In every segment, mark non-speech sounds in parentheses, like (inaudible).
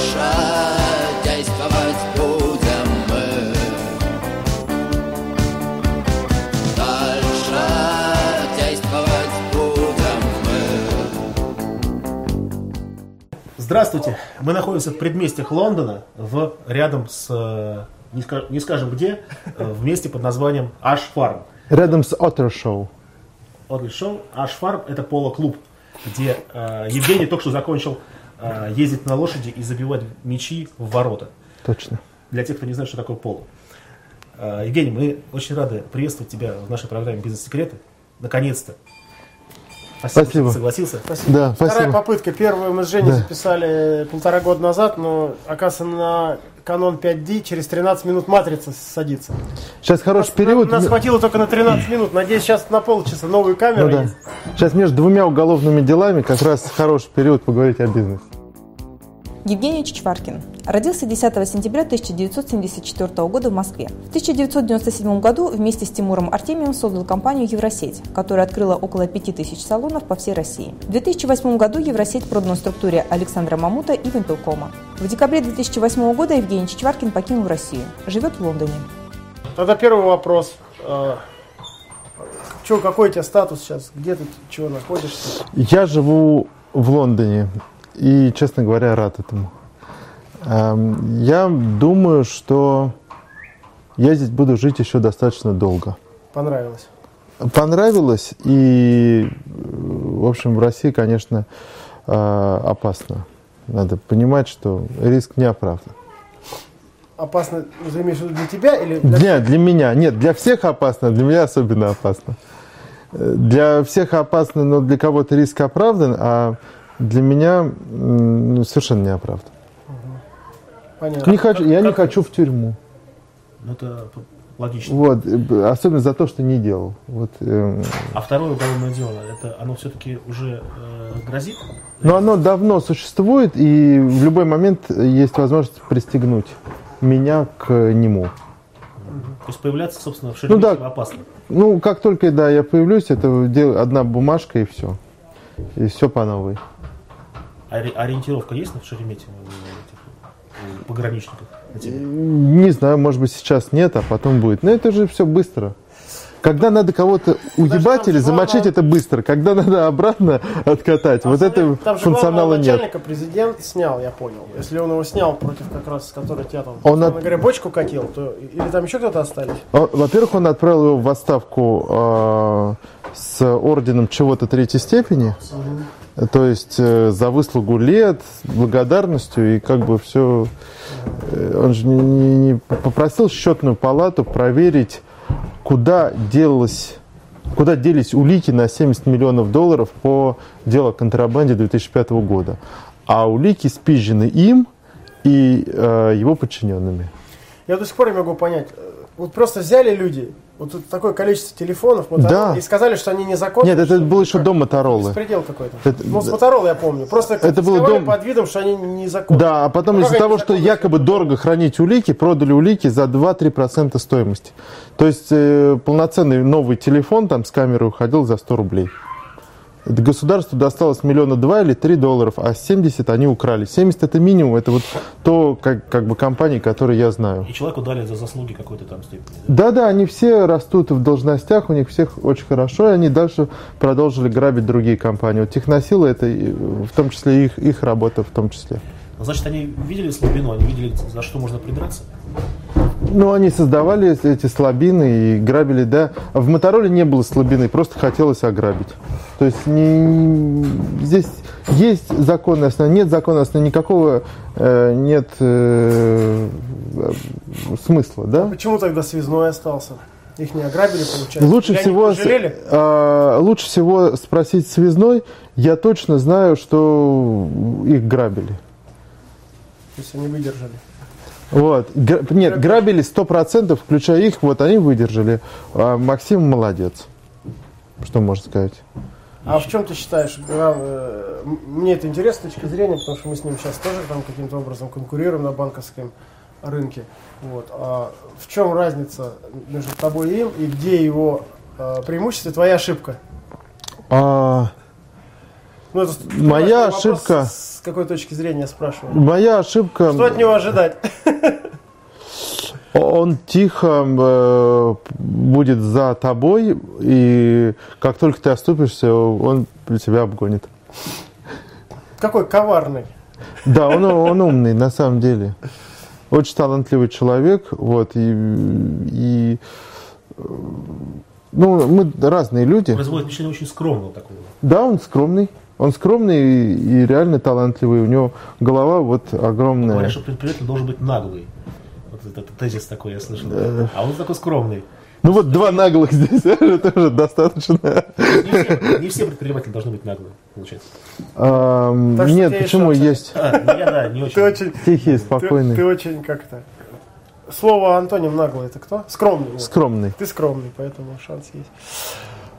Дальше действовать будем мы. Дальше действовать будем мы. Здравствуйте! Мы находимся в предместьях Лондона, в, рядом с, э, не, ска- не скажем где, э, в месте под названием Аш Фарм. Рядом с Otter Show. Одли Шоу. Аш Фарм – это поло-клуб, где э, Евгений только что закончил э, ездить на лошади и забивать мячи в ворота. Точно. Для тех, кто не знает, что такое поло. Э, Евгений, мы очень рады приветствовать тебя в нашей программе «Бизнес-секреты». Наконец-то. Спасибо, Спасибо. что согласился. Да, Вторая спасибо. попытка. Первую мы с Женей Да. записали полтора года назад, но, оказывается, на канон 5D через 13 минут матрица садится. Сейчас хороший период. Нас хватило только на 13 минут. Надеюсь, сейчас на полчаса новые камеры Ну да. Сейчас между двумя уголовными делами как раз хороший период поговорить о бизнесе. Евгений Чичваркин. Родился 10 сентября 1974 года в Москве. В 1997 году вместе с Тимуром Артемьевым создал компанию «Евросеть», которая открыла около 5000 салонов по всей России. В 2008 году «Евросеть» продана структуре Александра Мамута и Вимпелкома. В декабре 2008 года Евгений Чичваркин покинул Россию. Живет в Лондоне. Тогда первый вопрос. Че, какой у тебя статус сейчас? Где ты, чего находишься? Я живу в Лондоне и, честно говоря, рад этому. Эм, Я думаю, что я здесь буду жить еще достаточно долго. Понравилось? Понравилось и, в общем, в России, конечно, э, опасно. Надо понимать, что риск не оправдан. Опасно, ты имеешь в виду для тебя или для... Нет, для меня. Нет, для всех опасно, для меня особенно опасно. Э, Для всех опасно, но для кого-то риск оправдан, а для меня ну, совершенно не оправдан. Понятно. Не хочу, я не Как- хочу в тюрьму. Ну, это логично. Вот, э, особенно за то, что не делал. Вот, эм, А второе уголовное дело, это оно все-таки уже э, грозит? но оно давно существует, и в любой момент есть возможность пристегнуть меня к нему. То есть появляться, собственно, в Шереметьево Ну да. опасно. Ну, как только да, я появлюсь, это одна бумажка и все. И все по новой. Ори- ориентировка есть на Шереметьево у пограничников? Не знаю, может быть, сейчас нет, а потом будет. Но это же все быстро. Когда надо кого-то уебать там или замочить, главное- это быстро. Когда надо обратно откатать, Там вот там же функционала нет. начальника президент снял, я понял. Если он его снял против как раз, который тебя там, Он от- говоря, бочку катил, то или там еще кто-то остались? Во-первых, он отправил его в отставку э, с орденом чего-то третьей степени. То есть э, за выслугу лет, благодарностью и как бы все. Он же не, не- попросил счетную палату проверить, куда делалось, куда делись улики на 70 миллионов долларов по делу о контрабанде 2005 года. А улики спизжены им и э, его подчиненными. Я до сих пор не могу понять. э, Вот просто взяли люди, вот тут такое количество телефонов, Motorola, Да. и сказали, что они незаконные. Нет, это был еще Как? до Моторолы. Беспредел какой-то. Это- ну, с. Motorola я помню. Просто Это был дом- под видом, что они незаконные. Да, а потом Ну, из-за того, что якобы дорого хранить улики, продали улики за 2-3% стоимости. То есть э, полноценный новый телефон там с камерой уходил за 100 рублей. Государству досталось миллиона два или три долларов, а 70 они украли. 70 это минимум, это вот то, как, как бы компании, которые я знаю. И человеку дали за заслуги какой-то там степени. да? Да-да, они все растут в должностях, у них всех очень хорошо, и они дальше продолжили грабить другие компании. Вот Техносилы это в том числе их, их работа в том числе. Значит, они видели слабину, они видели, за что можно придраться? Ну, они создавали эти слабины и грабили, да. В Мотороле не было слабины, просто хотелось ограбить. То есть не, здесь есть законное основание, нет законного основания, никакого э, нет э, смысла, да? Почему тогда связной остался? Их не ограбили, получается? Лучше Или всего, э, лучше всего спросить связной. Я точно знаю, что их грабили. То есть они выдержали. Вот. Гра- Нет, грабили 100%, включая их, вот они выдержали. А Максим молодец. Что можно сказать? А в чем ты считаешь, Грам, э, мне это интересно с точки зрения, потому что мы с ним сейчас тоже там каким-то образом конкурируем на банковском рынке. Вот. А в чем разница между тобой и им, и где его э, преимущество твоя ошибка? А, Ну, это Моя ошибка- С какой точки зрения спрашиваю? Моя ошибка... Что от него ожидать? (laughs) Он тихо э, будет за тобой, и как только ты оступишься, он тебя обгонит. Какой коварный. Да, он, он умный, на самом деле. Очень талантливый человек, вот, и, и э, ну, мы разные люди. Производит впечатление очень скромного такого. Да, он скромный. Он скромный и, и реально талантливый. У него голова вот огромная. Говорят, что предприниматель должен быть наглый. Вот этот тезис такой я слышал. А он такой скромный. Ну вот два наглых здесь (laughs) это уже достаточно. Не все, не все предприниматели должны быть наглые, получается. Что нет, почему есть А, ну я, да, не очень. Ты очень... тихий, Ты, спокойный, ты очень как-то... Слово антоним наглый это кто? Скромный. вот. скромный. Ты скромный, поэтому шанс есть.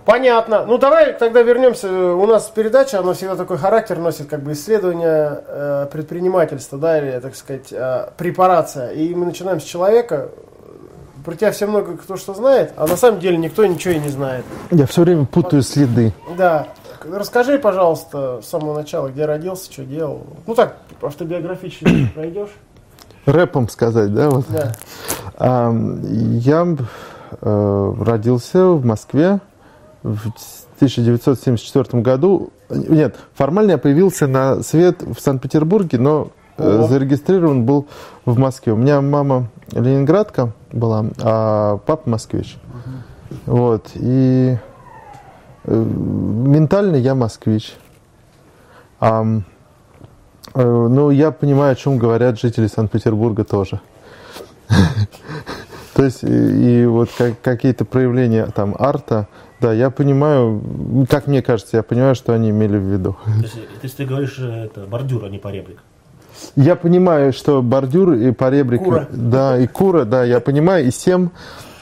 Понятно. Ну давай тогда вернемся. У нас передача, она всегда такой характер носит, как бы исследование э, предпринимательства, да, или, так сказать, э, препарация. И мы начинаем с человека. Про тебя все много кто что знает, а на самом деле никто ничего и не знает. Я все время путаю следы. Да. Расскажи, пожалуйста, с самого начала, где родился, что делал. Ну так, автобиографически (clears throat) пройдешь. Рэпом сказать, да? Вот. Да. Ам, Я э, родился в Москве в 1974 году. Нет, формально я появился на свет в Санкт-Петербурге, но э, О. зарегистрирован был в Москве. У меня мама ленинградка была, а папа москвич. Вот. И э, ментально я москвич. Э, ну, я понимаю, о чем говорят жители Санкт-Петербурга тоже. (laughs) То есть, и, вот как- какие-то проявления там арта, да, я понимаю, как мне кажется, я понимаю, что они имели в виду. То есть, то есть ты говоришь, э, это бордюр, а не поребрик. Я понимаю, что бордюр и поребрик, Кура. да, и кура, да, я понимаю, и сем,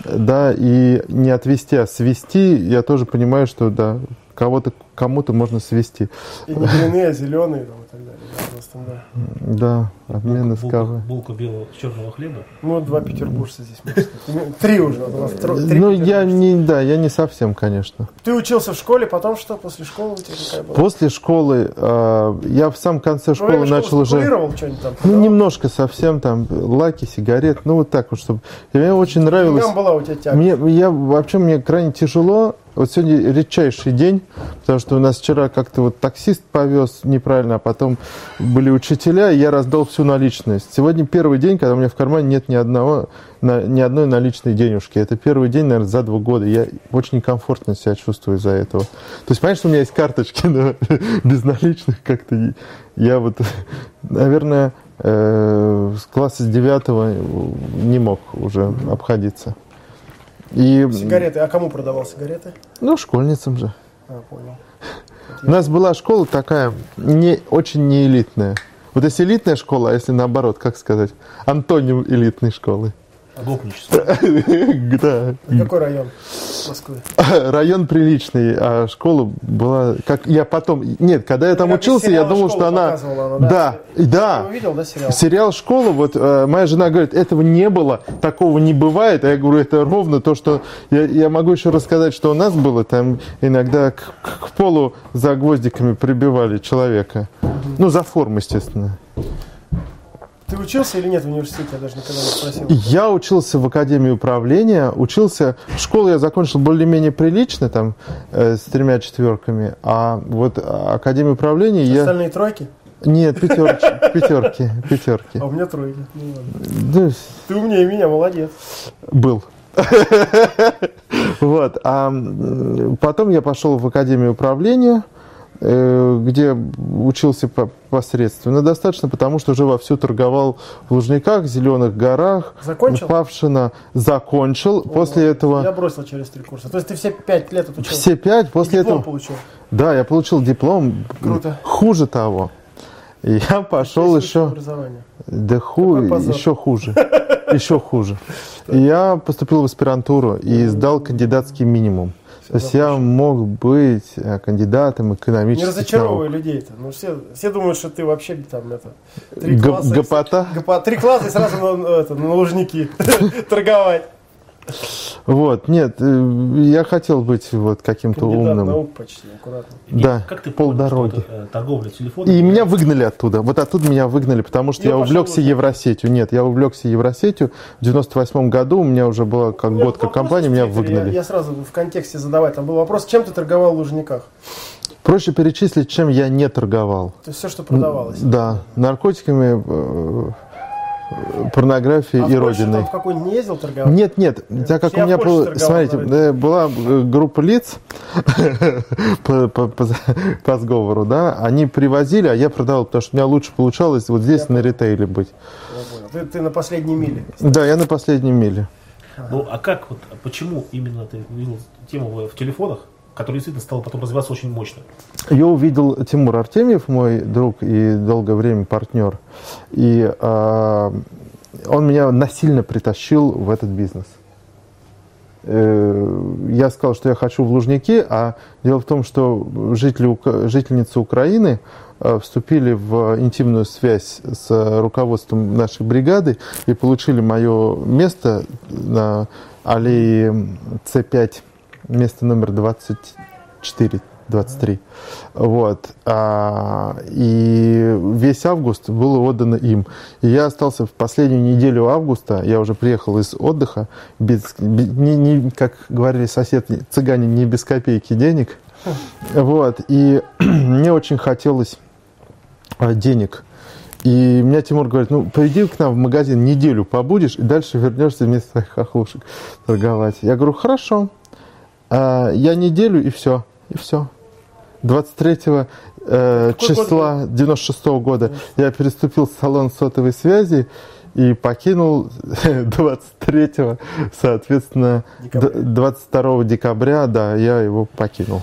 да, и не отвести, а свести, я тоже понимаю, что, да, кого-то, кому-то можно свести. И не длинные, а зеленые там, и так далее. Да, просто, да. Да, обмен Булка, эскавы. булка белого черного хлеба. Ну, два петербуржца здесь. можно. Ну, Три уже. Ну, я не, да, я не совсем, конечно. Ты учился в школе, потом что? После школы у тебя какая была? После школы, э, я в самом конце Во школы начал уже... там? Ну, немножко совсем там, лаки, сигарет, ну, вот так вот, чтобы... Мне очень нравилось... Была у тебя тяга. Мне, я, вообще, мне крайне тяжело. Вот сегодня редчайший день, потому что у нас вчера как-то вот таксист повез неправильно, а потом были учителя, и я раздал всю наличность. Сегодня первый день, когда у меня в кармане нет ни одного, ни одной наличной денежки. Это первый день, наверное, за два года. Я очень некомфортно себя чувствую из-за этого. То есть, понимаешь, что у меня есть карточки, но (laughs) без наличных как-то я вот, наверное, э, с класса с девятого не мог уже обходиться. И, Сигареты. А кому продавал сигареты? ну, школьницам же. У нас была школа такая, не, очень не элитная. Вот если элитная школа, а если наоборот, как сказать, антоним элитной школы. Гопничество. (laughs) Да. Какой район Москвы? (laughs) Район приличный, а школа была, как я потом, нет, когда я там учился, я думал, что она, да, да, видел, да, сериал? Сериал «Школа», вот э, моя жена говорит, этого не было, такого не бывает. А я говорю, это ровно то, что... Я, могу еще рассказать, что у нас было. Там иногда к полу за гвоздиками прибивали человека. Ну, за форму, естественно. Ты учился или нет в университете? Я даже никогда не спросил. Я учился в Академии управления, учился... Школу я закончил более-менее прилично, там, э, с тремя четверками. А вот а, Академию управления я... Остальные тройки? Нет, пятерки, (laughs) пятерки, пятерки. А у меня тройки. Ну, ладно. Ну, Ты умнее меня, молодец. Был. (laughs) Вот. А м, потом я пошел в Академию управления, э, где учился по- посредственно достаточно, потому что уже вовсю торговал в Лужниках, Зеленых горах, Закончил? Павшино. Закончил. После Я этого бросил через три курса. То есть ты все пять лет отучился? все пять, после Диплом этого... получил? Да, я получил диплом. Круто. Хуже того. И я пошел еще... Да ху, еще хуже. (laughs) Еще хуже. И я поступил в аспирантуру и сдал кандидатский минимум. То есть я мог быть э, кандидатом Не экономических разочаровывай наук. людей-то. Ну, все, все думают, что ты вообще там это... Три Г- класса, гопота? гопо- Три класса и сразу на, это, на лужники (laughs) торговать. Вот, нет, э, я хотел быть вот каким-то умным. наук почти, аккуратно. Да, как ты понял, полдороги. э, торговля телефоном? И меня выгнали оттуда. Вот оттуда меня выгнали, потому что Я я увлекся уже. Евросетью. Нет, я увлекся Евросетью. В 98 году у меня уже была как Нет, год как вопрос компания, меня выгнали. Я, я сразу в контексте задавать. Там был вопрос, чем ты торговал в Лужниках? Проще перечислить, чем я не торговал. То есть все, что продавалось. Да, наркотиками, э, порнографией А и родиной. там в какой не ездил торговать? Нет, нет, так как Я у меня было, смотрите, э, была э, группа лиц (laughs) по, по- по- по сговору, да, они привозили, а я продавал, потому что у меня лучше получалось вот здесь на ритейле быть. Я понял. Ты, ты на последней миле. Да, я на последнем миле. Ну, а как, вот, а почему именно ты увидел тему в телефонах, которая действительно стала потом развиваться очень мощно? Ее увидел Тимур Артемьев, мой друг и долгое время партнер. И а, он меня насильно притащил в этот бизнес. Э, Я сказал, что я хочу в Лужники, а дело в том, что жители, жительницы Украины э, вступили в интимную связь с руководством нашей бригады и получили мое место на аллее С5, место номер 24. 23. Вот. А, и весь август было отдано им. И я остался в последнюю неделю августа, я уже приехал из отдыха, без, бе- не, не, как говорили соседи, цыгане, не без копейки денег. Вот. И (clears throat) мне очень хотелось а, денег. И меня Тимур говорит, ну, приди к нам в магазин, неделю побудешь, и дальше вернешься вместо своих хохлушек торговать. Я говорю, хорошо. А, я неделю, и все. И все. 23 э, Какой числа 96 года я переступил в салон сотовой связи и покинул (laughs) 23 соответственно, Декабря. д- 22 декабря, да, я его покинул.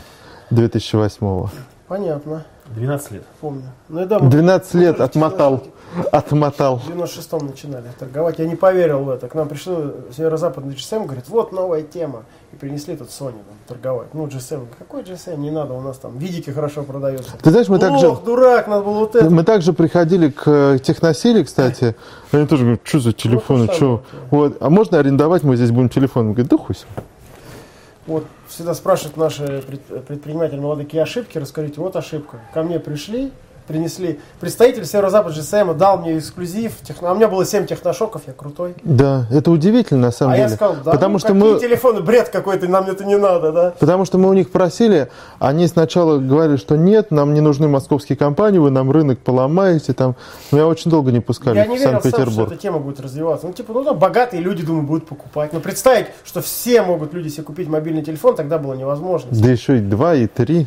2008 Понятно, 12 лет. помню. Ну и да, мы 12 лет отмотал. Отмотал. В 96-м начинали торговать. Я не поверил в это. К нам пришли северо-западный GSM, говорит, вот новая тема. И принесли тут Sony там, торговать. Ну, GSM. Какой GSM? Не надо, у нас там видики хорошо продаются. Ты знаешь, мы также... Ох, дурак, надо было вот это. Мы также приходили к э, техносиле, кстати. Они тоже говорят, что за телефоны, Ну, то что? Вот. А можно арендовать, мы здесь будем телефон? Говорит, да хуй. Вот всегда спрашивают наши пред- предприниматели молодые, какие ошибки, расскажите, вот ошибка. Ко мне пришли, принесли. Представитель Северо-Запад GSM дал мне эксклюзив. техно- А у меня было 7 техношоков, я крутой. Да, это удивительно на самом а деле. я сказал, да, потому ну, что какие мы, телефоны, бред какой-то, нам это не надо, да. потому что мы у них просили, они сначала говорили, что нет, нам не нужны московские компании, вы нам рынок поломаете, там. Меня очень долго не пускали Я не в верил сам, что Санкт-Петербург. эта тема будет развиваться. Ну, типа, ну, там богатые люди, думаю, будут покупать. Но представить, что все могут люди себе купить мобильный телефон, тогда было невозможно. Да еще и два, и три.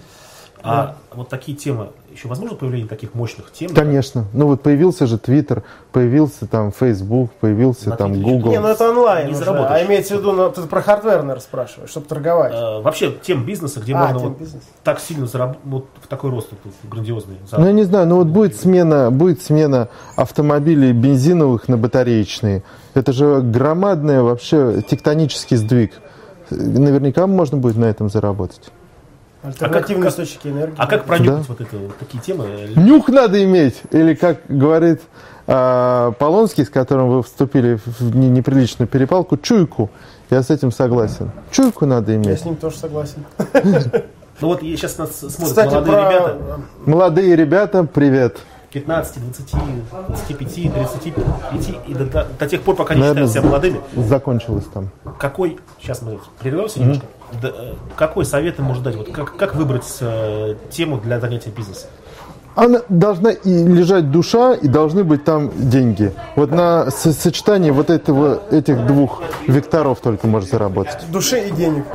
А вот такие темы, еще возможно появление таких мощных тем? Конечно. Ну вот появился же Твиттер, появился там Facebook, появился На там Твиттере Google. Не, ну это онлайн Не уже. заработаешь. А имеется в виду, ну, ты про hardware, наверное, спрашиваешь, чтобы торговать. Э, вообще тем бизнеса, где А, можно тем вот бизнеса. так сильно заработать, вот в такой рост вот, грандиозный. Ну, я не знаю, ну вот будет смена, будет смена автомобилей бензиновых на батареечные. Это же громадный вообще тектонический сдвиг. Наверняка можно будет на этом заработать. Альтернативные а как- источники энергии. А как пронюхать Да. вот это, вот такие темы? Нюх надо иметь! Или, как говорит а, Полонский, с которым вы вступили в не- неприличную перепалку, чуйку. Я с этим согласен. Чуйку надо Я иметь. с ним тоже согласен. Ну вот сейчас нас смотрят Кстати, молодые про... ребята, Молодые ребята, привет. 15, 20, 25, 35, и до, до- до тех пор, пока не Наверное, считают себя молодыми, Закончилось там. какой, сейчас мы прервемся немножко, Да, э, какой совет ты можешь дать, вот как, как выбрать э, тему для занятия бизнесом? Она должна и лежать душа, и должны быть там деньги. Вот на со- сочетании вот этого, этих двух векторов только можно заработать. Души и денег.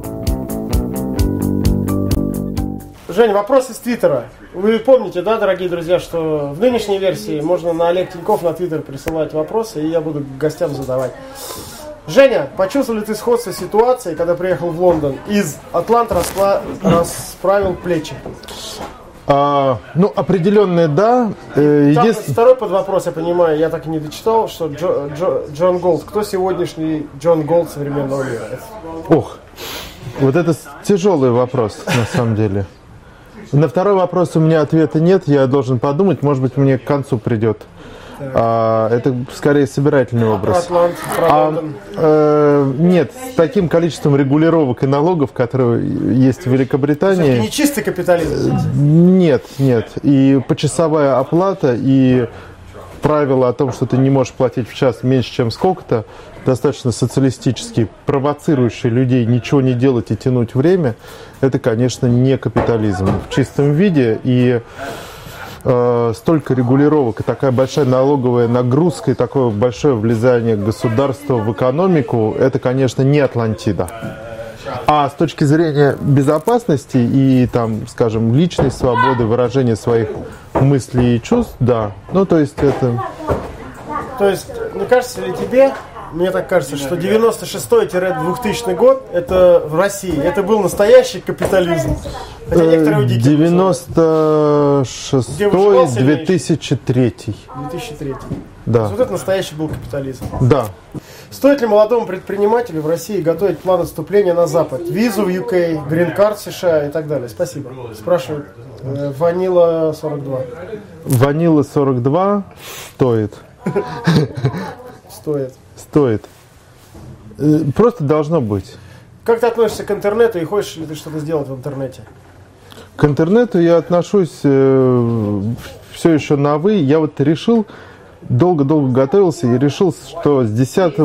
Жень, вопрос из Твиттера. Вы помните, да, дорогие друзья, что в нынешней версии можно на Олег Тиньков на Твиттер присылать вопросы, и я буду гостям задавать. Женя, почувствовал ли ты сходство с ситуацией, когда приехал в Лондон? Из Атланта распла- расправил плечи. А, ну, определенное да. Э, Там второй под вопрос, я понимаю, я так и не дочитал, что Джо- Джо- Джон Голт. Кто сегодняшний Джон Голт современного мира? Ох, вот это тяжелый вопрос, на самом деле. На второй вопрос у меня ответа нет, я должен подумать, может быть, мне к концу придет А, это скорее собирательный Про образ. Атлант, про А, э, нет, с таким количеством регулировок и налогов, которые есть в Это Великобритании, не чистый капитализм. нет, нет. И почасовая оплата, и правило о том, что ты не можешь платить в час меньше, чем сколько-то, достаточно социалистически провоцирующий людей ничего не делать и тянуть время, это, конечно, не капитализм в чистом виде. И э, столько регулировок, и такая большая налоговая нагрузка, и такое большое влияние государства в экономику, это, конечно, не Атлантида. А с точки зрения безопасности и, там, скажем, личной свободы, выражения своих мыслей и чувств, да. Ну, то есть это... То есть, не кажется ли тебе, мне так кажется, что 96-2000 год, это в России, это был настоящий капитализм. Хотя э, некоторые дикие называют. 96 Где выживал сильнейший? 2003 2003. Да, Вот это настоящий был капитализм. да. Стоит ли молодому предпринимателю в России готовить план отступления на Запад? Визу в UK, грин-карт США и так далее. Спасибо. Спрашивает э, Ванила 42. Ванила 42 стоит. Стоит. Стоит. Э, Просто должно быть. Как ты относишься к интернету и хочешь ли ты что-то сделать в интернете? К интернету я отношусь все еще на «вы». Я вот решил, долго-долго готовился и решил, что с 10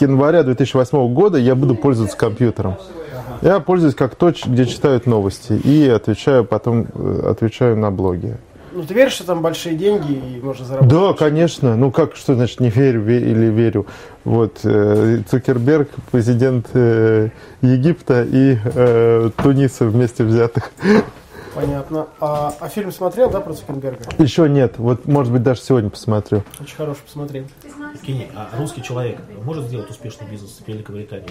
января 2008 года я буду пользоваться компьютером. Я пользуюсь как то, где читают новости, и отвечаю потом э, отвечаю на блоге. Ну, ты веришь, что там большие деньги и можно заработать? Да, конечно. Ну как, что значит не верю ве- или верю? Вот э, Цукерберг, президент э, Египта и э, Туниса вместе взятых. Понятно. А, а фильм смотрел, да, про Цукерберга? Еще нет. Вот, может быть, даже сегодня посмотрю. Очень хороший, посмотри. Евгений, а русский человек может сделать успешный бизнес в Великобритании?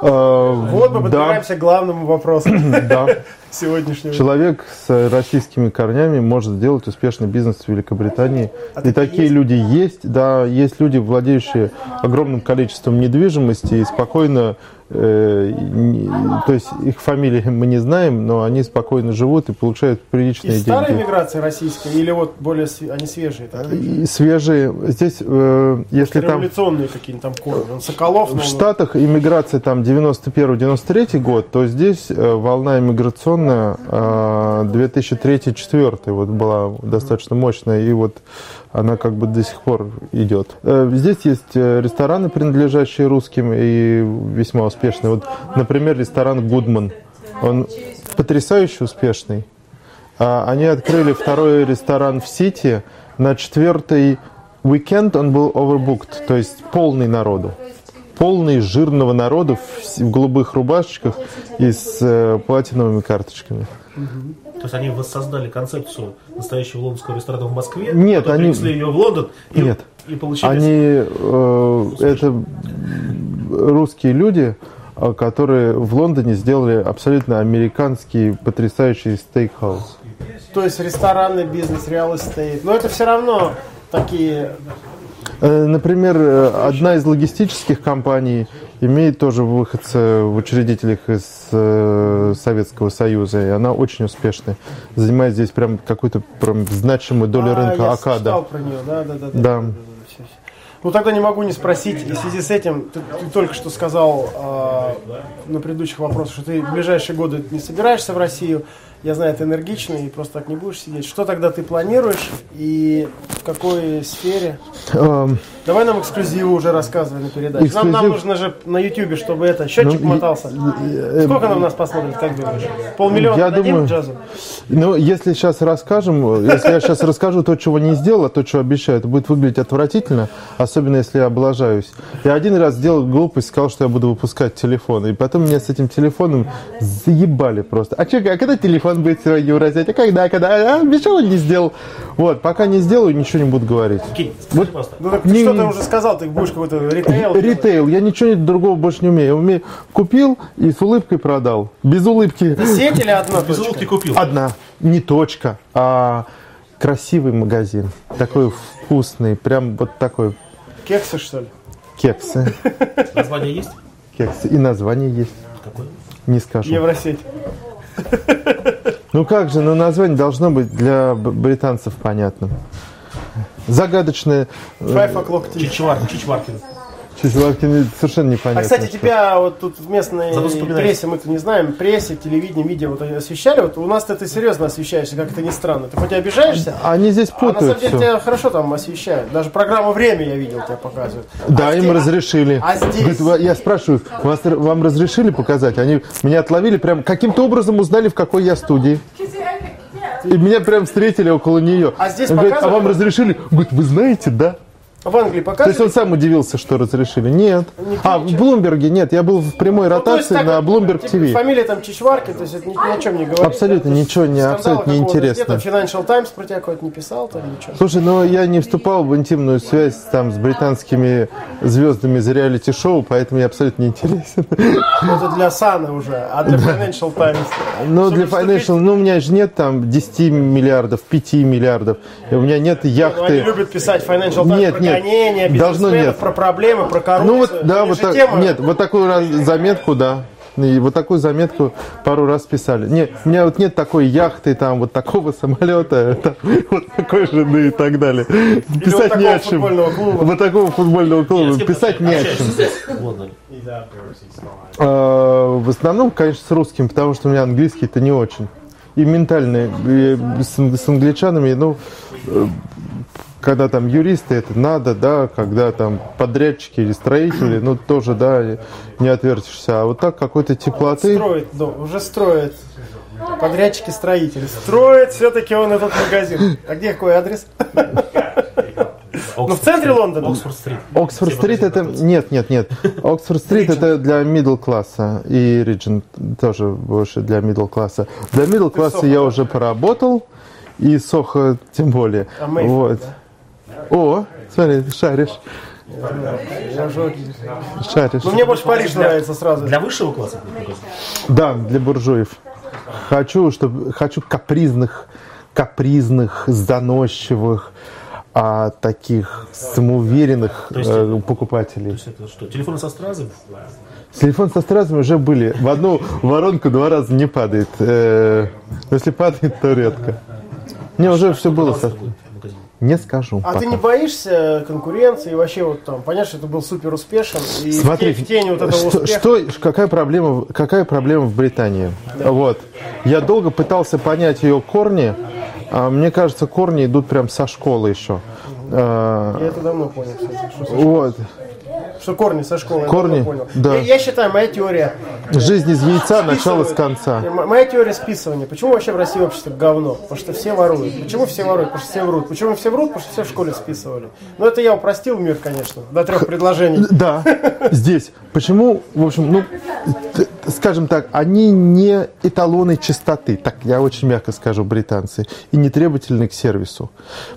Э, Вот мы подбираемся к главному вопросу (laughs) (laughs) сегодняшнего. Человек с российскими корнями может сделать успешный бизнес в Великобритании. А и такие люди есть. Да, есть люди, владеющие огромным количеством недвижимости и спокойно, то есть их фамилии мы не знаем, но они спокойно живут и получают приличные старой деньги. миграции российской или вот более они свежие? Так? И свежие. Здесь, э, если там Революционные какие-нибудь там корни. Он Соколов, в ну, Штатах иммиграция там 91-93 год, то здесь э, волна иммиграционная э, 2003-2004 вот была достаточно мощная, и вот она как бы до сих пор идет. Э, Здесь есть э, рестораны, принадлежащие русским и весьма успешные. Вот, например, ресторан Гудман. Он потрясающе успешный. А, Они открыли второй ресторан в Сити. На четвертый уикенд он был overbooked, то есть полный народу. Полный жирного народу в, в голубых рубашечках и с э, платиновыми карточками. То есть они воссоздали концепцию настоящего лондонского ресторана в Москве, Нет, они- перенесли ее в Лондон и, Нет. И получили... Они, э, это русские люди, э, которые в Лондоне сделали абсолютно американский потрясающий стейкхаус. То есть ресторанный бизнес, real estate. Но это все равно такие... Э, Например, э, одна из логистических компаний имеет тоже выходца в учредителях из Советского Союза, и она очень успешная. Занимает здесь прям какую-то прям значимую долю А, рынка я АКАДа. читал про нее, да, да, да. Да. всё. Ну тогда не могу не спросить, в связи с этим, ты, ты только что сказал а, на предыдущих вопросах, что ты в ближайшие годы не собираешься в Россию. Я знаю, ты энергичный и просто так не будешь сидеть. Что тогда ты планируешь и в какой сфере? Эм, Давай нам эксклюзивы уже рассказывай на передаче. Нам, нам Эксклюзив? нужно же на Ютубе, чтобы это счетчик Ну, мотался. э, Сколько нам нас посмотрит, как думаешь? Полмиллиона Я дадим думаю- джазу? Ну, если сейчас расскажем, если я сейчас расскажу то, чего не сделал, а то, что обещаю, это будет выглядеть отвратительно, особенно если я облажаюсь. Я один раз сделал глупость, сказал, что я буду выпускать телефон, и потом меня с этим телефоном заебали просто. А че, а когда телефон будет сегодня урезать? А когда, когда? А, ничего не сделал. Вот, пока не сделаю, ничего не буду говорить. Евгений, скажи, пожалуйста, Ну так Не- что ты уже сказал, ты будешь какой-то ритейл? Ритейл, я ничего другого больше не умею. Я умею купил и с улыбкой продал. Без улыбки. Сеть или одна без улыбки купил. Одна. Не точка, а красивый магазин. Такой вкусный. Прям вот такой Кексы, что ли? кексы. Название есть? Кексы. И название есть. Какое? Не скажу. Евросеть. Ну как же, ну название должно быть для британцев понятным. Загадочное. э, Five o'clock tea. Чичваркин, Чичваркин. Чувакин совершенно А, непонятно. кстати, что. тебя вот тут в местной прессе, мы-то не знаем, прессе, телевидении, видео вот они освещали. Вот у нас ты серьезно освещаешься, как это ни странно. Ты хоть и обижаешься, Они здесь а на самом путают деле все. тебя хорошо там освещают. Даже программу «Время» я видел, тебя показывают. Да, А им здесь- разрешили. а здесь? Говорит, «Ва- я спрашиваю, вас, вам разрешили показать? Они меня отловили, прям каким-то образом узнали, в какой я студии. И меня прям встретили около нее. А здесь говорит, а вам разрешили? Говорит, вы знаете, да? В Англии То есть он сам удивился, что разрешили. Нет. А, в Блумберге нет. Я был в прямой Ну, ротации на вот, Bloomberg типа. Фамилия там Чичваркин, то есть это ни, ни о чем не говорит. Абсолютно да? Ничего не- абсолютно не интересно. Нет, Financial Times про тебя какой-то не писал, там ничего. Слушай, ну я не вступал в интимную связь там с британскими звездами из реалити-шоу, поэтому я абсолютно не интересен. Ну, это для Сана уже, а для Financial Times. Ну, для Financial, ну, у меня же нет там 10 миллиардов, 5 миллиардов. И у меня нет Ну, они яхты. любят писать Financial Times Нет, нет. гонения, Должно нет. про проблемы, про коррупцию. Ну, вот, да, вот так, тема. нет, вот такую раз- заметку, да. И вот такую заметку пару раз писали. Нет, у меня вот нет такой яхты, там, вот такого самолета, там, (laughs) вот такой жены и так далее. Писать вот не о чем. Вот такого футбольного клуба. кем Писать не о чем. здесь, в основном, конечно, с русским, потому что у меня английский-то не очень. И ментальный, и с, с англичанами, ну, э, когда там юристы, это надо, да, когда там подрядчики или строители, ну, тоже, да, не отвертишься. А вот так какой-то теплоты. Строит, дом, уже строит. Подрядчики, строители. Строит все-таки он этот магазин. А где какой адрес? Ну, в центре Лондона. Оксфорд-стрит. Оксфорд-стрит это... Нет, нет, нет. Оксфорд-стрит это для middle класса. И Риджин тоже больше для middle класса. Для middle класса я уже поработал. И Сохо тем более. А Мейфилд, Вот. О, смотри, шаришь. Шаришь. Ну, мне больше Париж нравится сразу. Для высшего класса? Да, для буржуев. Хочу, чтобы хочу капризных, капризных, заносчивых, а, таких самоуверенных есть- э, покупателей. То есть это что, телефон со стразом? Телефон со стразами уже были. В одну воронку два раза не падает. Э, Если падает, то редко. Не, уже все было. со-. Не скажу. А пока. ты не боишься конкуренции и вообще вот там, понятно, что это был супер успешен, и Смотри, в тени вот этого что, успеха. что- какая, проблема, какая проблема в Британии? Вот. Я долго пытался понять ее корни. А мне кажется, корни идут прям со школы еще. А, Я это давно понял, кстати, что, вот. Что корни со школы. я Корни, давно понял. да. Я, я считаю, моя теория. Жизнь из яйца, начало с конца. М- Моя теория списывания. Почему вообще в России общество говно? Потому что все воруют. Почему все воруют? Потому что все врут. Почему все врут? Потому что все в школе списывали. Но это я упростил мир, конечно, до трех предложений. Да, здесь. Почему, в общем, ну, скажем так, они не эталоны чистоты, так я очень мягко скажу, британцы, и не требовательны к сервису.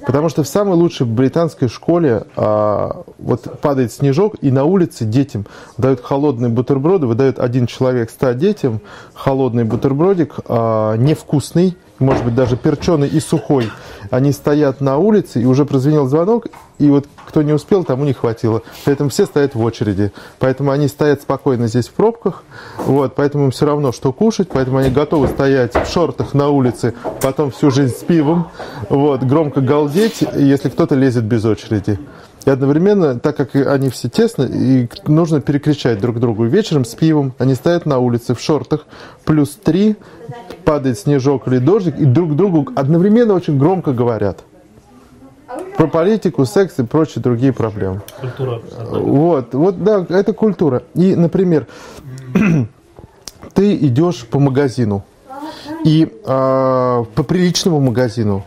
Потому что в самой лучшей британской школе а, вот падает снежок, и на улице детям дают холодные бутерброды, выдает один человек ста детям холодный бутербродик, а, невкусный, может быть, даже перченый и сухой. Они стоят на улице, и уже прозвенел звонок, и вот кто не успел, тому не хватило. Поэтому все стоят в очереди. Поэтому они стоят спокойно здесь в пробках, вот, поэтому им все равно, что кушать, поэтому они готовы стоять в шортах на улице, потом всю жизнь с пивом, вот, громко галдеть, если кто-то лезет без очереди. И одновременно, так как они все тесно, и нужно перекричать друг другу. Вечером с пивом они стоят на улице в шортах, плюс три, падает снежок или дождик, и друг другу одновременно очень громко говорят. Про политику, секс и прочие другие проблемы. Культура. Вот, вот, да, это культура. И, например, (clears throat) ты идешь по магазину, и а, по приличному магазину,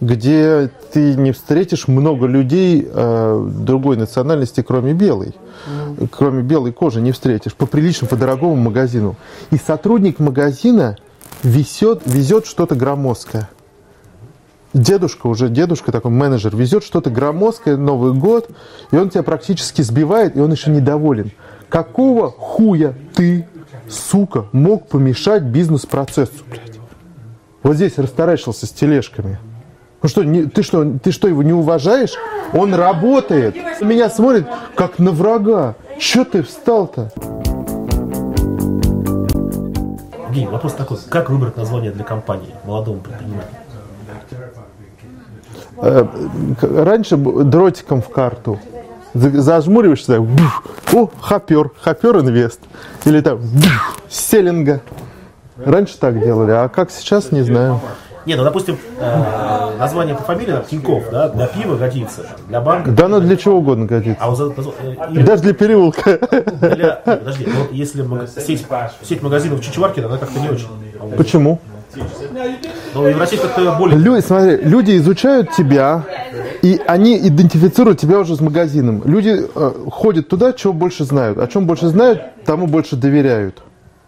где ты не встретишь много людей а, другой национальности, кроме белой. Кроме белой кожи не встретишь. По приличному, по дорогому магазину. И сотрудник магазина везет, везет что-то громоздкое. Дедушка уже, дедушка такой менеджер, везет что-то громоздкое, Новый год, и он тебя практически сбивает, и он еще недоволен. Какого хуя ты, сука, мог помешать бизнес-процессу, блядь? Вот здесь растаращился с тележками. Ну что, не- ты что, ты что, его не уважаешь? Он работает. На Меня смотрит, как на врага. Че ты встал-то? Гей, вопрос такой. Как выбрать название для компании молодому предпринимателю? э, раньше дротиком в карту. За- Зажмуриваешься, так, бух, о, хопер, хопер инвест. Или там, бух, селлинга. Раньше так делали, а как сейчас, не знаю. Не, ну, допустим, э, название по фамилии, там, Тиньков, да, для пива годится, для банка. Да, оно для чего угодно годится. А вот э, или Даже для переулка. для, подожди, ну, если сеть, сеть магазинов Чичваркина, она как-то не очень. Почему? Но и в России как-то более... Люди, смотри, люди изучают тебя, и они идентифицируют тебя уже с магазином. Люди э, ходят туда, чего больше знают. О чем больше знают, тому больше доверяют.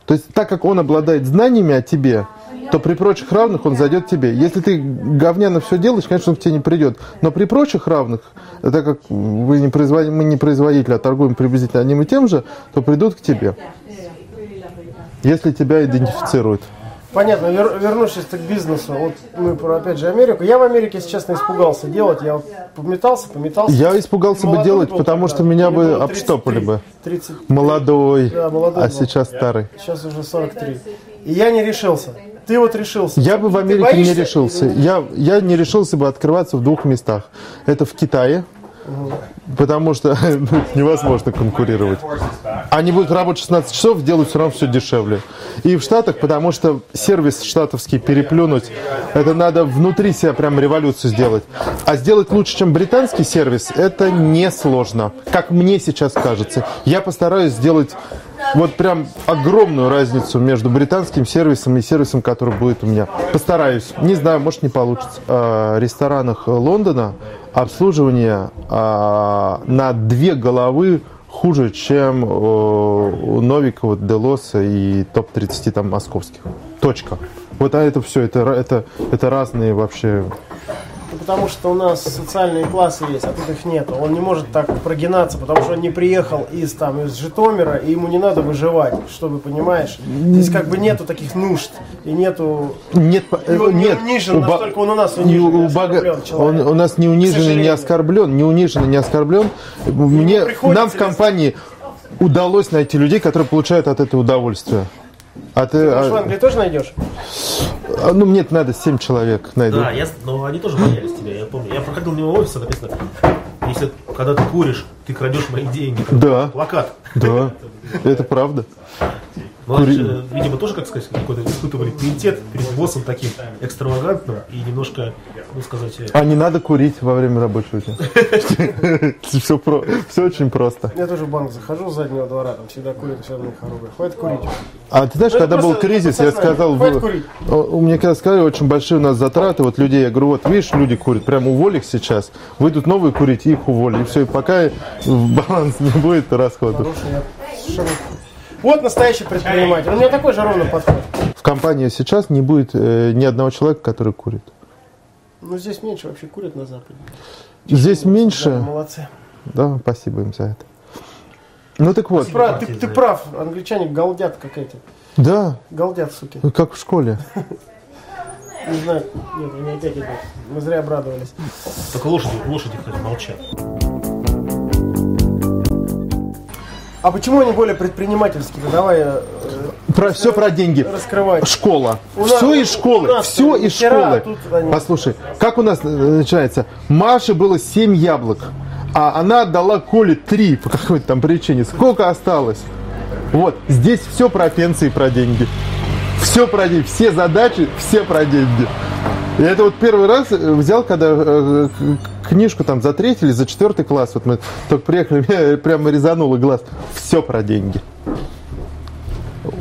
То есть, так как он обладает знаниями о тебе, то при прочих равных он зайдет тебе. Если ты говняно все делаешь, конечно, он к тебе не придет. Но при прочих равных, так как вы не производ- мы не производитель, а торгуем приблизительно одним и тем же, то придут к тебе. Если тебя идентифицируют. Понятно, вер- вернувшись к бизнесу, вот мы про, опять же, Америку. Я в Америке, если честно, испугался делать. Я вот пометался, пометался. Я испугался бы делать, был потому что меня бы было обштопали 33, бы. 30, Молодой, Да, молодой а был. сейчас старый. Сейчас уже 43. И я не решился. Ты вот решился. Я бы в Америке не решился. Я, я не решился бы открываться в двух местах. Это в Китае, потому что (laughs) невозможно конкурировать. Они будут работать 16 часов, делают все равно все дешевле. И в Штатах, потому что сервис штатовский переплюнуть, это надо внутри себя прям революцию сделать. А сделать лучше, чем британский сервис, это несложно. Как мне сейчас кажется. Я постараюсь сделать вот прям огромную разницу между британским сервисом и сервисом, который будет у меня. Постараюсь. Не знаю, может не получится. А, В ресторанах Лондона обслуживание а, на две головы хуже, чем э, у Новикова, Делоса и топ-30 там московских. Точка. Вот а это все, это, это, это разные вообще Потому что у нас социальные классы есть, а тут их нету. Он не может так прогинаться, потому что он не приехал из, там, из Житомира, и ему не надо выживать, чтобы, понимаешь? Здесь как бы нету таких нужд, и нету... Нет, И он не нет. унижен у ба- настолько, он у нас не унижен, у бога- он у нас не унижен и не оскорблен, не унижен и не оскорблен. Мне, нам в компании удалось найти людей, которые получают от этого удовольствие. А ты, Ты в а- Англии тоже найдешь? а, ну мне надо 7 человек найду. Да, я, но они тоже боялись тебя, я помню. Я проходил мимо офиса, написано, если когда ты куришь, ты крадешь мои деньги. Да. Плакат. Да, это правда. Ну, же, видимо, тоже, как сказать, какой-то испытывали пиетет перед боссом таким экстравагантным и немножко, ну сказать, А не надо курить во время рабочего дня. (laughs) Все, очень просто. Я тоже в банк захожу с заднего двора, там всегда курят, все равно хоругвы. Хватит курить. А ты знаешь, Ну, когда был кризис, я сказал, у меня когда сказали, очень большие у нас затраты, вот людей, я говорю, вот видишь, люди курят, прям уволь их сейчас, выйдут новые курить, их уволили, и все, и пока баланс не будет расходов. Вот настоящий предприниматель. У меня такой же ровно подход. В компании сейчас не будет э, ни одного человека, который курит. Ну, здесь меньше вообще курят на Западе. Здесь Да, меньше, молодцы. да, спасибо им за это. Ну так вот, Прав, ты, ты прав, англичане галдят, как эти. да, Галдят, суки. ну, как в школе. (laughs) Не знаю, нет, опять идут. Мы зря обрадовались. только лошади, лошади, кстати, молчат. А почему они более предпринимательские? Давай э, Про, все про деньги. раскрывать. Школа. У нас- все из у школы. нас Все из школы. они- Послушай, как у нас э, начинается? Маше было 7 яблок, а она отдала Коле 3 по какой-то там причине. Сколько осталось? Вот, здесь все про пенсии, про деньги. Все про деньги, все задачи, все про деньги. И это вот первый раз э, взял, когда э, книжку там за третий или за четвертый класс, вот мы только приехали, меня (laughs) прямо резануло глаз. Все про деньги.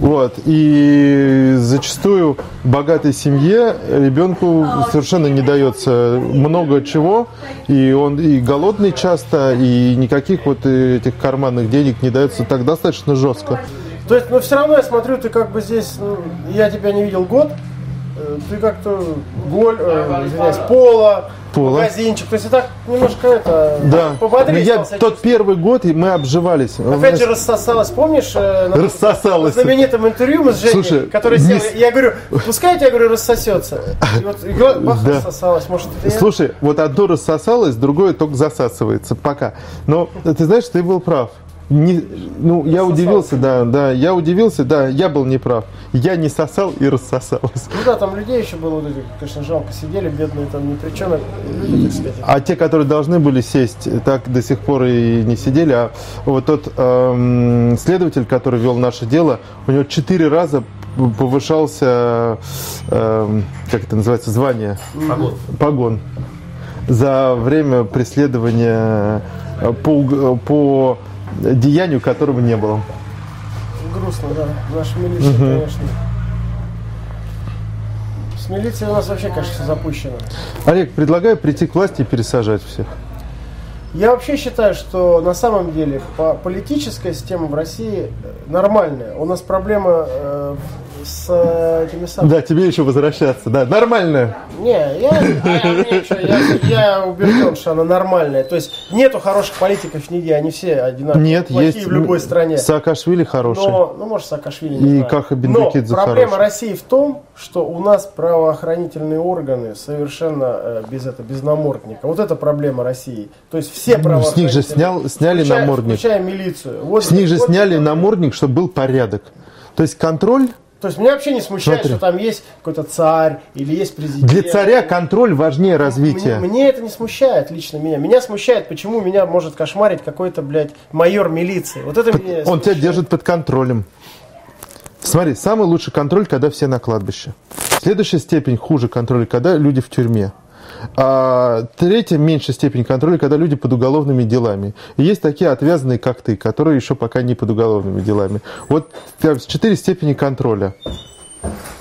Вот. И зачастую богатой семье ребенку совершенно не дается много чего. И он и голодный часто, и никаких вот этих карманных денег не дается так достаточно жестко. То есть, но все равно я смотрю, ты как бы здесь, ну, я тебя не видел год, ты как-то голь, э, извиняюсь, пола, Пола. магазинчик, то есть и так немножко это, Да. Пободрее я тот первый год, и мы обживались. Опять же рассосалась, помнишь? э, на- Рассосалась. Знаменитом интервью мы с Женей, Слушай, который не сел, я говорю, пускай я говорю, рассосется. И вот и бах, Да. рассосалась, может, это я? Слушай, вот одно рассосалось, другое только засасывается. Пока. Но ты знаешь, ты был прав. Не, ну, я удивился, да, да, я удивился, да, я был неправ. Я не сосал и рассосался. Ну да, там людей еще было, конечно, жалко сидели, бедные там ни при чем, люди, так сказать. А те, которые должны были сесть, так до сих пор и не сидели. А вот тот эм, следователь, который вел наше дело, у него четыре раза повышался, эм, как это называется, звание, Погон. погон за время преследования э, по, уг- по деянию, которого не было. Грустно, да. Наша милиция, конечно. С милицией у нас вообще, конечно, запущено. Олег, предлагаю прийти к власти и пересажать всех. Я вообще считаю, что на самом деле по- политическая система в России э, нормальная. У нас проблема э, с э, этими самыми... Да, тебе еще возвращаться, да, нормально. Не, я, а, мне чё, я, я убежден, что она нормальная. То есть нету хороших политиков нигде, они все одинаковые. Нет, плохие есть в любой стране. Саакашвили хороший. Но, ну, может, Саакашвили, не И знаю. Каха Но Бендукидзе проблема хороший. России в том, что у нас правоохранительные органы совершенно э, без, это, без намордника. Вот это проблема России. То есть все правоохранительные... с них же снял- сняли включая, намордник. Включая милицию. Вот, С них же вот сняли намордник, чтобы был порядок. То есть контроль, То есть меня вообще не смущает, Смотри. что там есть какой-то царь или есть президент. для царя контроль важнее развития. Мне, мне это не смущает лично меня. Меня смущает, почему меня может кошмарить какой-то, блядь, майор милиции. Вот это меня Он тебя держит под контролем. Смотри, самый лучший контроль, когда все на кладбище. Следующая степень хуже контроля, когда люди в тюрьме. А третья меньшая степень контроля, когда люди под уголовными делами. И есть такие отвязанные, как ты, которые еще пока не под уголовными делами. Вот четыре степени контроля.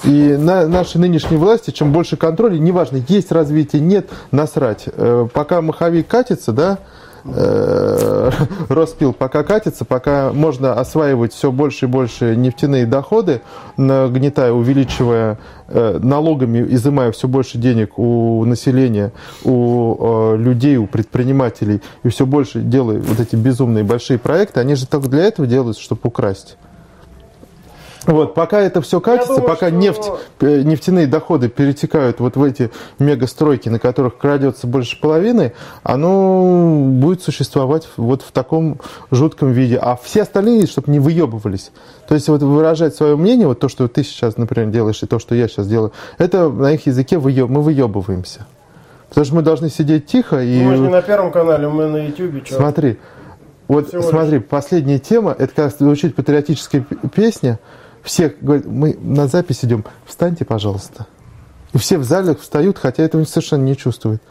И на нашей нынешней власти, чем больше контроля, неважно, есть развитие, нет, насрать. Э, Пока маховик катится, да, э, (laughs) Роспил пока катится, пока можно осваивать все больше и больше нефтяные доходы, нагнетая, увеличивая э, налогами, изымая все больше денег у населения, у э, людей, у предпринимателей, и все больше делая вот эти безумные большие проекты, они же только для этого делаются, чтобы украсть. Вот, пока это все катится, думаю, пока что- нефть, э, нефтяные доходы перетекают вот в эти мегастройки, на которых крадется больше половины, оно будет существовать вот в таком жутком виде. А все остальные, чтобы не выебывались. То есть вот выражать свое мнение, вот то, что ты сейчас, например, делаешь, и то, что я сейчас делаю, это на их языке выеб- мы выебываемся. Потому что мы должны сидеть тихо и... Мы же не на первом канале, мы на чё. Смотри, вот Всего лишь. смотри, последняя тема, это как звучит патриотическая песня. Все говорят, мы на запись идем, встаньте, пожалуйста. И все в зале встают, хотя этого совершенно не чувствуют.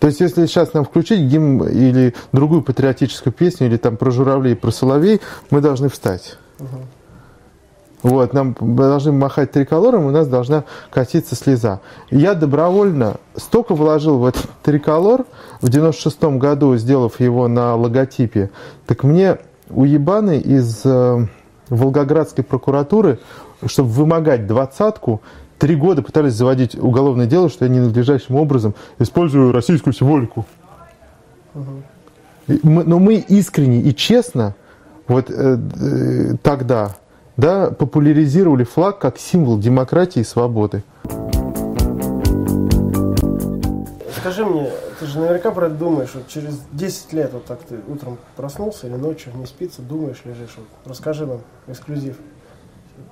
То есть, если сейчас нам включить гимн или другую патриотическую песню, или там про журавлей, про соловей, мы должны встать. Вот, нам должны махать триколором, у нас должна катиться слеза. Я добровольно столько вложил в этот триколор в 96 году, сделав его на логотипе, так мне уебаны из э, Волгоградской прокуратуры, чтобы вымогать двадцатку, три года пытались заводить уголовное дело, что я ненадлежащим образом использую российскую символику. Но мы искренне и честно вот э, э, тогда да, популяризировали флаг как символ демократии и свободы. Скажи мне, же наверняка про это думаешь, вот через 10 лет вот так ты утром проснулся или ночью не спится, думаешь, лежишь. Вот, расскажи нам, эксклюзив.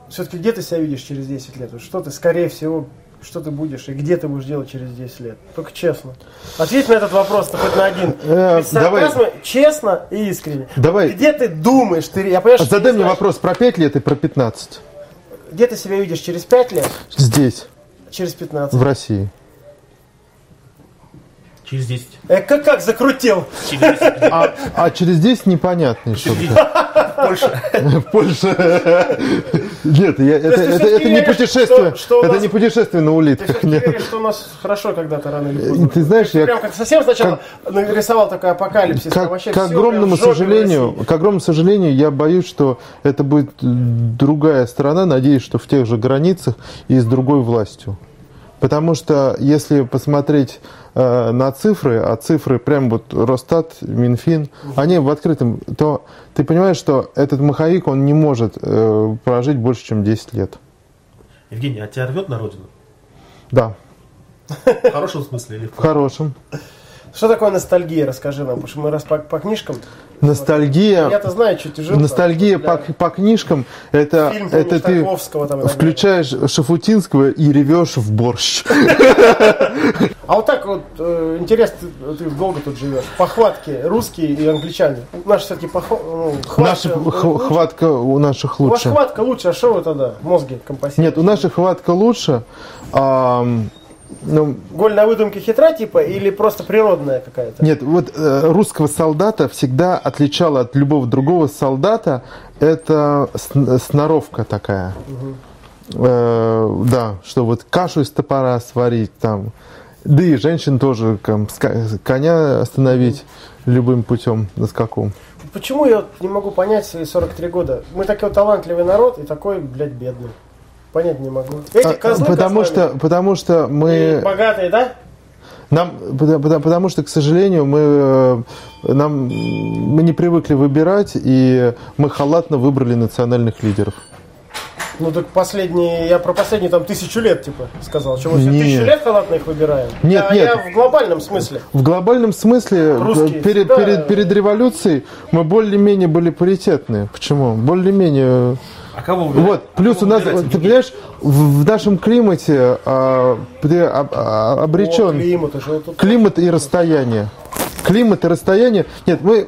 Все-таки где ты себя видишь через 10 лет? Вот что ты, скорее всего, что ты будешь и где ты будешь делать через 10 лет? Только честно. Ответь на этот вопрос, хоть на один. Э, сарказма, честно и искренне. Давай. Где ты думаешь? Ты, я понимаю, ты Задай не мне знаешь. вопрос про 5 лет и про 15. Где ты себя видишь через 5 лет, Здесь, через 15? в России. Через 10. Э, как, как закрутил? Через 10. А, а через 10 непонятно еще. Польша. (laughs) В Польше. Нет, я- это, ты это- это не путешествие. что- что это нас- не путешествие на Ты улитках. нет. веришь, что у нас хорошо когда-то рано или поздно. Ты знаешь, я Прям как совсем сначала нарисовал такой апокалипсис. Как, вообще к огромному сожалению, к огромному сожалению, я боюсь, что это будет э, другая страна. Надеюсь, что в тех же границах и с другой властью. Потому что если посмотреть э, на цифры, а цифры прям вот Росстат, Минфин, они в открытом, то ты понимаешь, что этот маховик, он не может э, прожить больше, чем 10 лет. Евгений, а тебя рвет на родину? Да, В хорошем смысле или в в хорошем. Что такое ностальгия, расскажи нам, потому что мы раз по, по книжкам. Ностальгия. Я-то знаю, что тяжело. Ностальгия по, по книжкам это, Фильм это ты там включаешь Шафутинского и ревешь в борщ. А вот так вот, э, интересно, ты, долго тут живешь. Похватки русские и англичане. Наши, кстати, похва... ну, Наша хватка- у наших У вас лучше. хватка лучше, а что вы тогда? Мозги компостируете? Нет, у наших хватка лучше. Ну, Голь на выдумке хитра, типа, или просто природная какая-то? Нет, вот э, русского солдата всегда отличало от любого другого солдата это сн- сноровка такая. Э, да, что вот кашу из топора сварить там. Да и женщин тоже там, коня остановить любым путем на скаку. Почему я не могу понять свои 43 года? Мы такой талантливый народ и такой, блядь, бедный. Понять не могу. Эти А, козлы потому козлами. что, потому что И мы богатые, да? Нам, пода- потому что, к сожалению, мы, э, нам, мы не привыкли выбирать, и мы халатно выбрали национальных лидеров. Ну так последние, я про последние там тысячу лет, типа, сказал. Чего, все Не. тысячу лет халатно их выбираем? Нет, я, нет. Я в глобальном смысле. В глобальном смысле, Русские э, перед, всегда- перед, перед революцией мы более-менее были паритетные. Почему? Более-менее... А кого вы Вот, плюс у нас, выбираете? ты понимаешь, в, в нашем климате а, ты об- а, О, обречен климат, что тут? климат и расстояние. Климат и расстояние. Нет, мы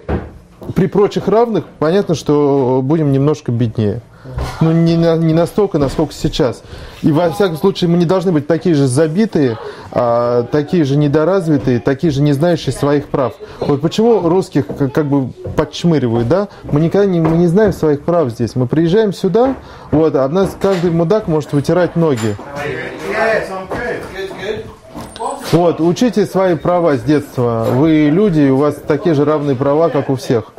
при прочих равных, понятно, что будем немножко беднее. Ну, не, на- не настолько, насколько сейчас. И во всяком случае, мы не должны быть такие же забитые, а, такие же недоразвитые, такие же не знающие своих прав. Вот почему русских как, как бы подчмыривают, да? Мы никогда не, мы не знаем своих прав здесь. Мы приезжаем сюда, вот, а нас каждый мудак может вытирать ноги. Вот, учите свои права с детства. Вы люди, у вас такие же равные права, как у всех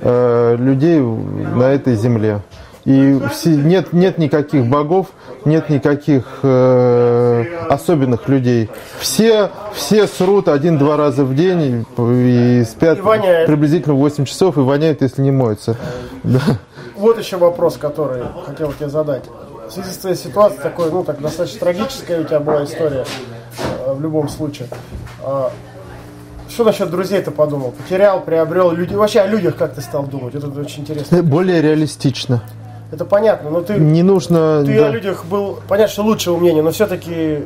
э, людей на этой земле. И все- нет, нет никаких богов, нет никаких э, особенных людей. Все, все срут один-два раза в день и, и спят И воняет. приблизительно 8 часов и воняют, если не моются. Да. Вот еще вопрос, который хотел тебе задать. В связи с твоей ситуацией, такой, ну, так, достаточно трагическая у тебя была история, э, в любом случае. А, Что насчет друзей ты подумал? Потерял, приобрел, люди, вообще о людях как ты стал думать? Это очень интересно. Более реалистично. Это понятно, но ты, Не нужно... ты да. о людях был, понятно, что лучшего мнения, но все-таки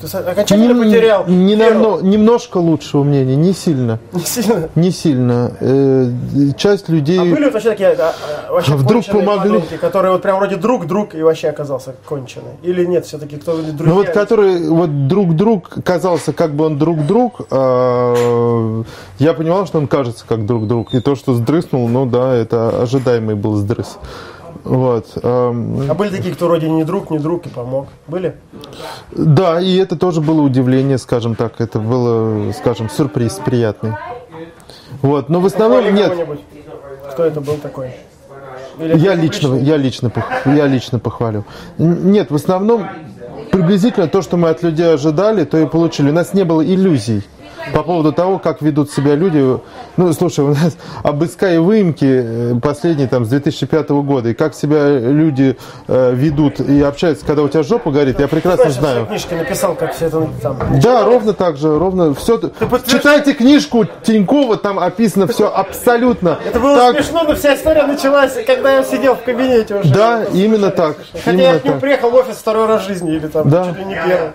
ты окончательно Не- потерял. не намно- немножко лучшего мнения, не сильно. (laughs) Не сильно. Не сильно. Э, часть людей... А были вот вообще такие а, а, вообще Вдруг помогли? подонки, которые вот прям вроде друг-друг и вообще оказался конченый? Или нет, все-таки кто друзья? Ну вот который вот друг друг казался, как бы он друг друг, а, я понимал, что он кажется как друг друг. И то, что сдрыснул, ну да, это ожидаемый был сдрыс. Вот. эм, А были такие, кто вроде не друг, не друг и помог? Были? Да, и это тоже было удивление, скажем так. Это было, скажем, сюрприз приятный. Вот, но в основном Похвали нет. Кто это был такой? Или Я лично, я лично, я лично похвалю. Нет, в основном приблизительно то, что мы от людей ожидали, то и получили. У нас не было иллюзий по поводу того, как ведут себя люди. Ну, слушай, у нас обыска и выемки э, последние там с 2005 года, и как себя люди э, ведут и общаются, когда у тебя жопа горит, я прекрасно Знаешь, я в своей знаю. книжке написал, как все это там. Да, ровно так же, ровно все. Читайте книжку Тинькова, там описано все абсолютно. Это было так. смешно, но вся история началась, когда я сидел в кабинете уже. Да, именно так. Хотя именно я к нему так. приехал в офис второй раз в жизни, или там Да. чуть ли не первый.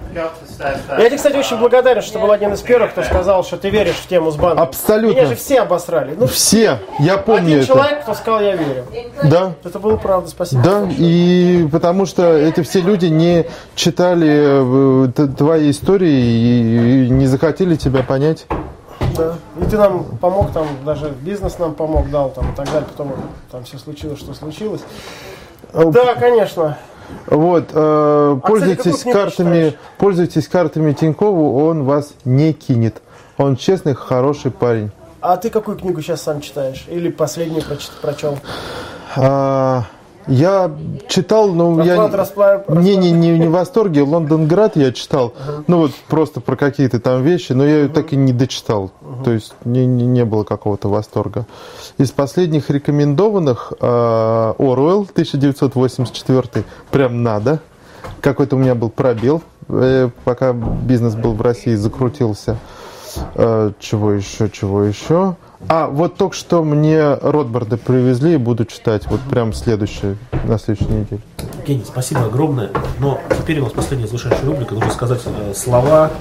Я тебе, кстати, очень благодарен, что был один из первых, кто сказал, что ты веришь в тему с банком. Абсолютно. Меня же все обосрали. Ну, Все, я помню один это. человек, кто сказал, я верю. Да, Это было правда, спасибо. да, и потому что эти все люди не читали э, твои истории и не захотели тебя понять. Да. И ты нам помог, там даже бизнес нам помог, дал там и так далее. Потом там все случилось, что случилось. Да, конечно. Вот, э, какую пользуйтесь книгу картами, пользуйтесь картами Тинькову, он вас не кинет. Он честный, хороший парень. А ты какую книгу сейчас сам читаешь? Или последнюю прочит, прочел? А, я читал, но я Расплат, распла- не, не, не, не в восторге. Лондонград я читал, ну вот просто про какие-то там вещи, но я ее так и не дочитал. То есть не, не, не было какого-то восторга. Из последних рекомендованных а, Оруэлл 1984 прям надо. Какой-то у меня был пробел, э, пока бизнес был в России, закрутился. Э, чего еще, чего еще? А, вот только что мне Ротбарды привезли и буду читать вот прям следующее, на следующей неделе. Евгений, спасибо огромное. Но теперь у нас последняя завершающая рубрика. Нужно сказать э, слова,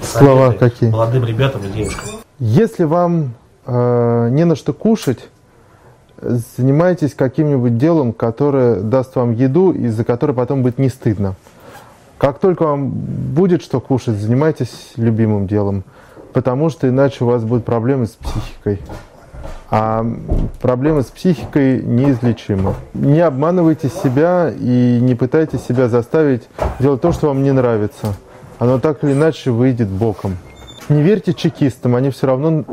Слова какие? молодым ребятам и девушкам. Если вам э, не на что кушать, занимайтесь каким-нибудь делом, которое даст вам еду и за которое потом будет не стыдно. Как только вам будет что кушать, занимайтесь любимым делом, потому что иначе у вас будут проблемы с психикой. А проблемы с психикой неизлечимы. Не обманывайте себя и не пытайтесь себя заставить делать то, что вам не нравится. Оно так или иначе выйдет боком. Не верьте чекистам, они все равно,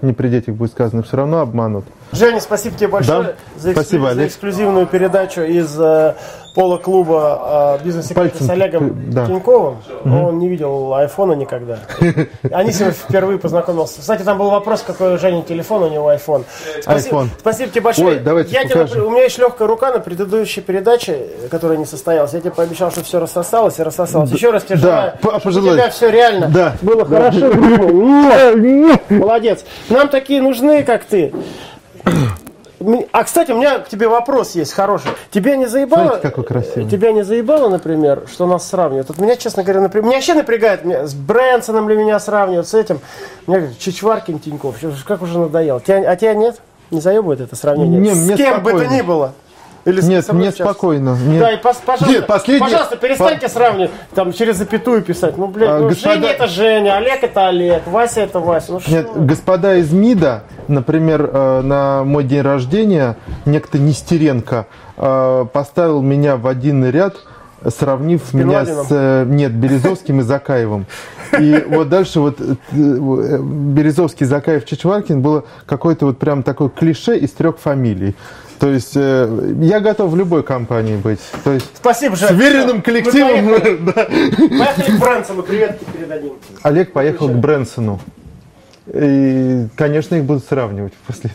не при детях будет сказано, все равно обманут. Женя, спасибо тебе большое Да. за, эксклю- Спасибо, за Олег. эксклюзивную передачу из э, пола-клуба э, бизнес-секреты Пальцем с Олегом ты- да. Тиньковым. Он не видел айфона никогда. (laughs) Они с ним впервые познакомился. Кстати, там был вопрос, какой у Жени телефон, у него айфон. Спасибо, спасибо тебе большое. Ой, давайте Я тебе у меня есть легкая рука на предыдущей передаче, которая не состоялась. Я тебе пообещал, что все рассосалось и рассосалось. Еще раз тебе Да, желаю, у тебя все реально Да. было хорошо. (laughs) Молодец. Нам такие нужны, как ты. А, кстати, у меня к тебе вопрос есть хороший. Тебя не заебало? Смотрите, какой красивый. Тебя не заебало, например, что нас сравнивают? Вот меня, честно говоря, например, меня вообще напрягает, меня, с Брэнсоном ли меня сравнивают, с этим. Меня говорят, Чичваркин, Тиньков, как уже надоело. Тебя- а тебя нет? Не заебывает это сравнение? Не, с мне кем бы то спокойно. ни было? Или с- Нет, сейчас? спокойно. Мне- Да, и пос- пожалуйста, Нет, последний- пожалуйста, перестаньте сравнивать, там, через запятую писать. Ну, блядь, А, ну, господа- Женя это Женя, Олег это Олег, Вася это Вася. Ну, Нет, что? господа из МИДа, например, э, на мой день рождения некто Нестеренко э, поставил меня в один ряд, сравнив Бен меня с э, нет Березовским и Закаевым. И вот дальше вот Березовский, Закаев, Чичваркин было какое-то вот прям такое клише из трех фамилий. То есть э, я готов в любой компании быть. То есть Спасибо, с Жень. уверенным Всё, мы коллективом. поехали. да. Поехали к Брэнсону, приветки передадим. Олег поехал к Брэнсону. И, конечно, их будут сравнивать после.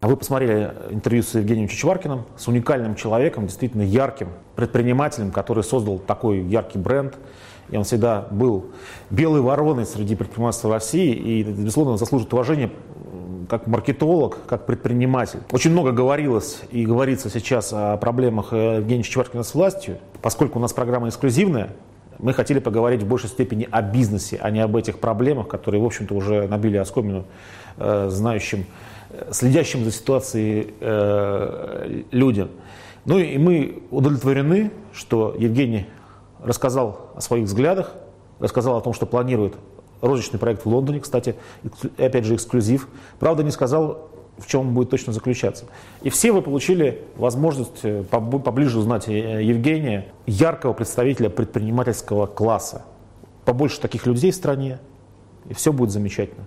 А Вы посмотрели интервью с Евгением Чичваркиным, с уникальным человеком, действительно ярким предпринимателем, который создал такой яркий бренд. И он всегда был белой вороной среди предпринимательства России и, безусловно, заслуживает уважения м, как маркетолог, как предприниматель. Очень много говорилось и говорится сейчас о проблемах э, Евгения Чичваркина с властью. Поскольку у нас программа эксклюзивная, мы хотели поговорить в большей степени о бизнесе, а не об этих проблемах, которые, в общем-то, уже набили оскомину э, знающим, э, следящим за ситуацией э, людям. Ну и мы удовлетворены, что Евгений рассказал о своих взглядах, рассказал о том, что планирует розничный проект в Лондоне, кстати, опять же эксклюзив. Правда, не сказал, в чем он будет точно заключаться. И все вы получили возможность э, поближе узнать э, Евгения, яркого представителя предпринимательского класса. Побольше таких людей в стране, и все будет замечательно.